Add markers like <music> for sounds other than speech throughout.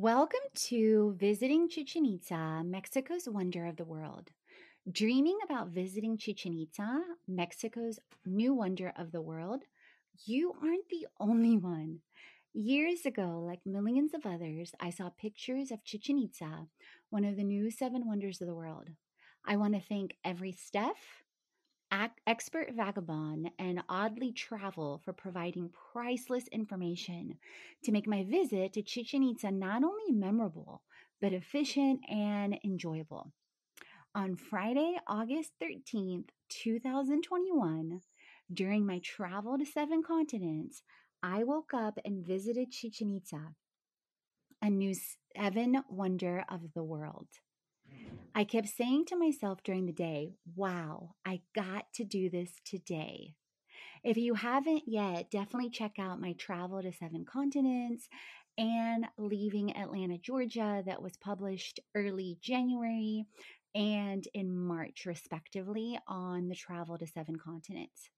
Welcome to Visiting Chichen Itza, Mexico's wonder of the world. Dreaming about visiting Chichen Itza, Mexico's new wonder of the world? You aren't the <laughs> only one. Years ago, like millions of others, I saw pictures of Chichen Itza, one of the new seven wonders of the world. I want to thank every Steph, expert vagabond, and oddly travel for providing priceless information to make my visit to Chichen Itza not only memorable, but efficient and enjoyable. On Friday, August 13th, 2021, during my travel to seven continents, I woke up and visited Chichen Itza, a new seven wonder of the world. I kept saying to myself during the day, wow, I got to do this today. If you haven't yet, definitely check out my travel to seven continents and leaving Atlanta, Georgia, that was published early January and in March, respectively, on the travel to seven continents.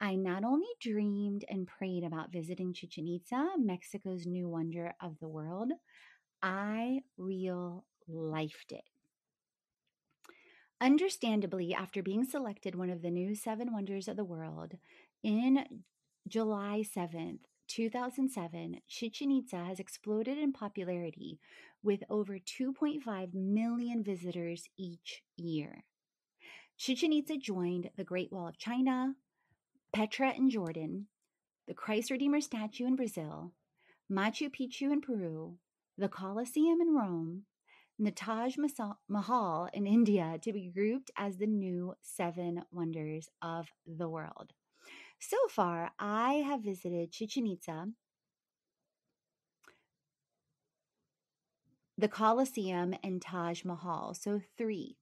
I not only dreamed and prayed about visiting Chichen Itza, Mexico's new wonder of the world, I real lifed it. Understandably, after being selected one of the new seven wonders of the world in July 7th, 2007, Chichen Itza has exploded in popularity with over 2.5 million visitors each year. Chichen Itza joined the Great Wall of China, Petra in Jordan, the Christ Redeemer statue in Brazil, Machu Picchu in Peru, the Colosseum in Rome, the Taj Mahal in India to be grouped as the new seven wonders of the world. So far, I have visited Chichen Itza, the Colosseum, and Taj Mahal. So, three.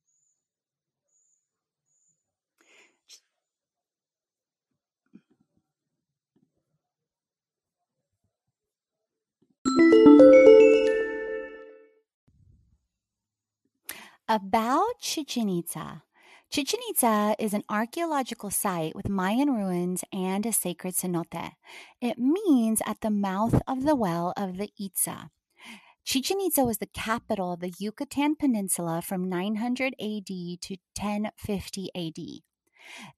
About Chichen Itza. Chichen Itza is an archaeological site with Mayan ruins and a sacred cenote. It means at the mouth of the well of the Itza. Chichen Itza was the capital of the Yucatan Peninsula from 900 AD to 1050 AD.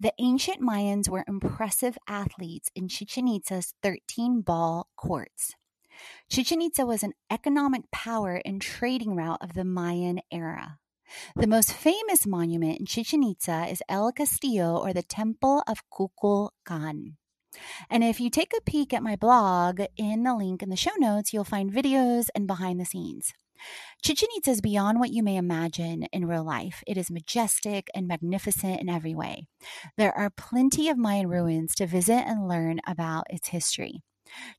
The ancient Mayans were impressive athletes in Chichen Itza's 13 ball courts. Chichen Itza was an economic power and trading route of the Mayan era. The most famous monument in Chichen Itza is El Castillo or the Temple of Kukulkan. And if you take a peek at my blog in the link in the show notes, you'll find videos and behind the scenes. Chichen Itza is beyond what you may imagine in real life. It is majestic and magnificent in every way. There are plenty of Mayan ruins to visit and learn about its history.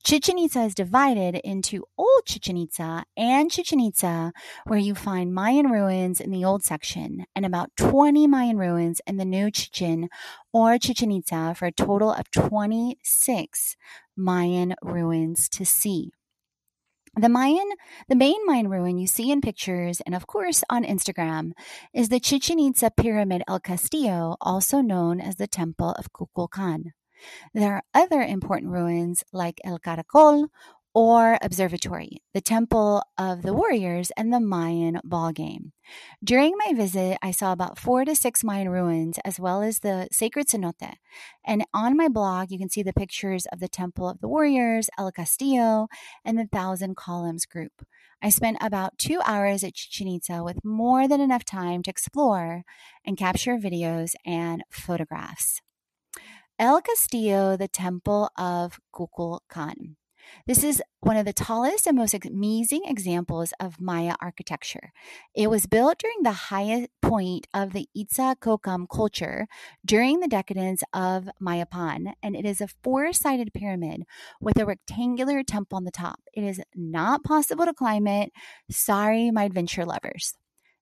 Chichen Itza is divided into Old Chichen Itza and Chichen Itza, where you find Mayan ruins in the old section and about 20 Mayan ruins in the new Chichen or Chichen Itza for a total of 26 Mayan ruins to see. The Mayan, the main Mayan ruin you see in pictures and of course on Instagram is the Chichen Itza Pyramid El Castillo, also known as the Temple of Kukulkan. There are other important ruins like El Caracol or Observatory, the Temple of the Warriors, and the Mayan ball game. During my visit, I saw about four to six Mayan ruins as well as the sacred cenote. And on my blog, you can see the pictures of the Temple of the Warriors, El Castillo, and the Thousand Columns group. I spent about two hours at Chichen Itza with more than enough time to explore and capture videos and photographs. El Castillo, the Temple of Kukulkan. This is one of the tallest and most amazing examples of Maya architecture. It was built during the highest point of the Itza Kokam culture during the decadence of Mayapan, and it is a four sided pyramid with a rectangular temple on the top. It is not possible to climb it. Sorry, my adventure lovers.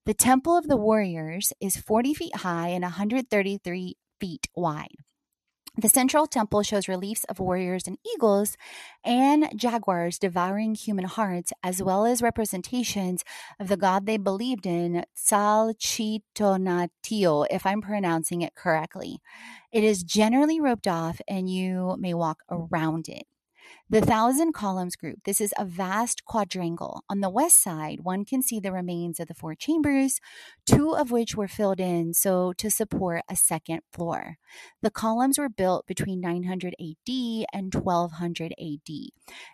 The Temple of the Warriors is 40 feet high and 133 feet wide. The central temple shows reliefs of warriors and eagles and jaguars devouring human hearts, as well as representations of the god they believed in, Tzalchitonatio, if I'm pronouncing it correctly. It is generally roped off, and you may walk around it. The Thousand Columns Group. This is a vast quadrangle. On the west side, one can see the remains of the four chambers, two of which were filled in so to support a second floor. The columns were built between 900 AD and 1200 AD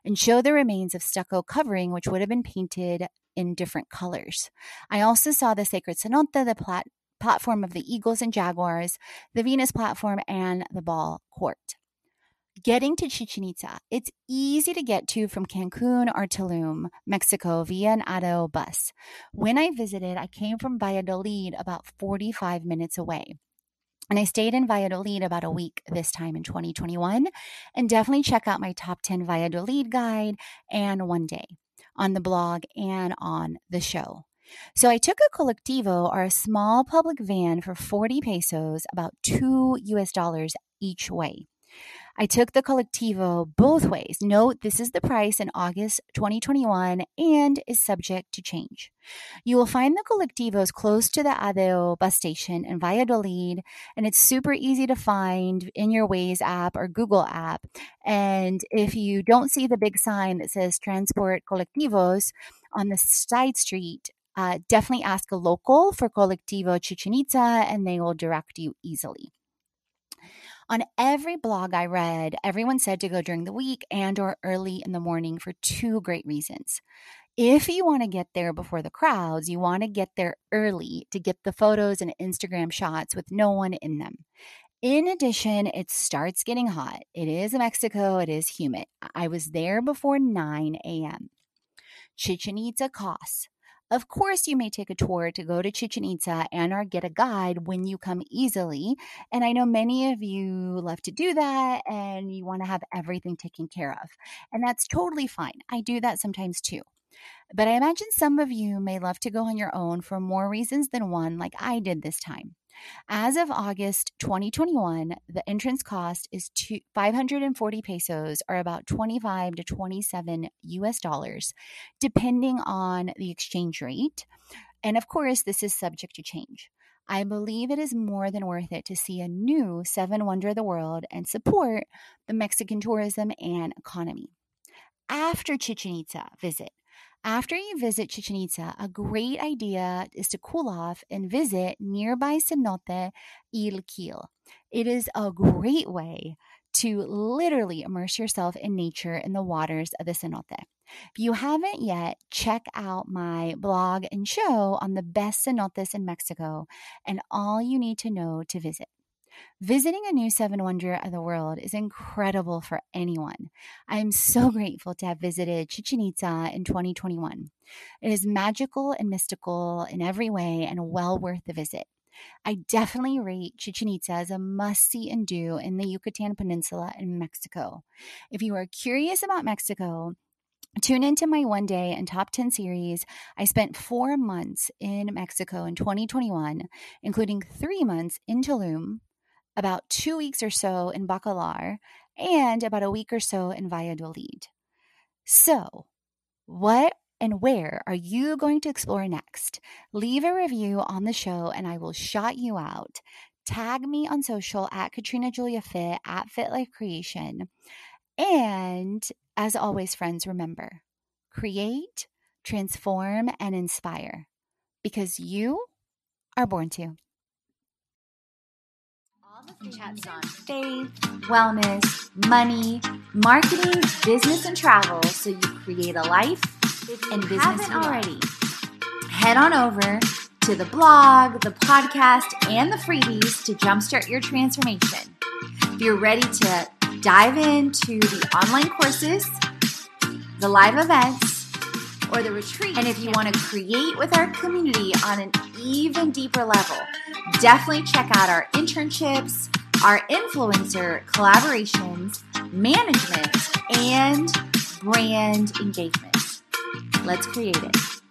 and show the remains of stucco covering, which would have been painted in different colors. I also saw the sacred cenote, the plat- platform of the eagles and jaguars, the Venus platform, and the ball court. Getting to Chichen Itza, it's easy to get to from Cancun or Tulum, Mexico via an auto bus. When I visited, I came from Valladolid about 45 minutes away. And I stayed in Valladolid about a week this time in 2021. And definitely check out my top 10 Valladolid guide and one day on the blog and on the show. So I took a colectivo or a small public van for 40 pesos, about two US dollars each way. I took the Colectivo both ways. Note this is the price in August 2021 and is subject to change. You will find the Colectivos close to the ADO bus station in Valladolid, and it's super easy to find in your Waze app or Google app. And if you don't see the big sign that says Transport Colectivos on the side street, uh, definitely ask a local for Colectivo Chichen Itza and they will direct you easily. On every blog I read, everyone said to go during the week and or early in the morning for two great reasons. If you want to get there before the crowds, you want to get there early to get the photos and Instagram shots with no one in them. In addition, it starts getting hot. It is Mexico, it is humid. I was there before 9 a.m. Chichen Itza costs of course, you may take a tour to go to Chichen Itza and or get a guide when you come easily. And I know many of you love to do that and you want to have everything taken care of. And that's totally fine. I do that sometimes too. But I imagine some of you may love to go on your own for more reasons than one, like I did this time. As of August 2021, the entrance cost is 540 pesos or about 25 to 27 US dollars, depending on the exchange rate. And of course, this is subject to change. I believe it is more than worth it to see a new seven wonder of the world and support the Mexican tourism and economy. After Chichen Itza visit, after you visit Chichen Itza, a great idea is to cool off and visit nearby cenote Ik Kil. It is a great way to literally immerse yourself in nature in the waters of the cenote. If you haven't yet, check out my blog and show on the best cenotes in Mexico and all you need to know to visit. Visiting a new seven wonder of the world is incredible for anyone. I am <laughs> so grateful to have visited Chichen Itza in 2021. It is magical and mystical in every way and well worth the visit. I definitely rate Chichen Itza as a must see and do in the Yucatan Peninsula in Mexico. If you are curious about Mexico, Tune into my one day and top 10 series. I spent four months in Mexico in 2021, including three months in Tulum, about two weeks or so in Bacalar, and about a week or so in Valladolid. So, What and where are you going to explore next? Leave a review on the show and I will shout you out. Tag me on social at Katrina Julia Fit at Fit Life Creation. And as always, friends, remember create, transform, and inspire because you are born to. Chats on faith, wellness, money, marketing, business, and travel so you create a life and business already. Head on over to the blog, the podcast, and the freebies to jumpstart your transformation. If you're ready to dive into the online courses, the live events, or the retreat, and if you want to create with our community on an even deeper level, definitely check out our internships, our influencer collaborations, management, and brand engagement. Let's create it.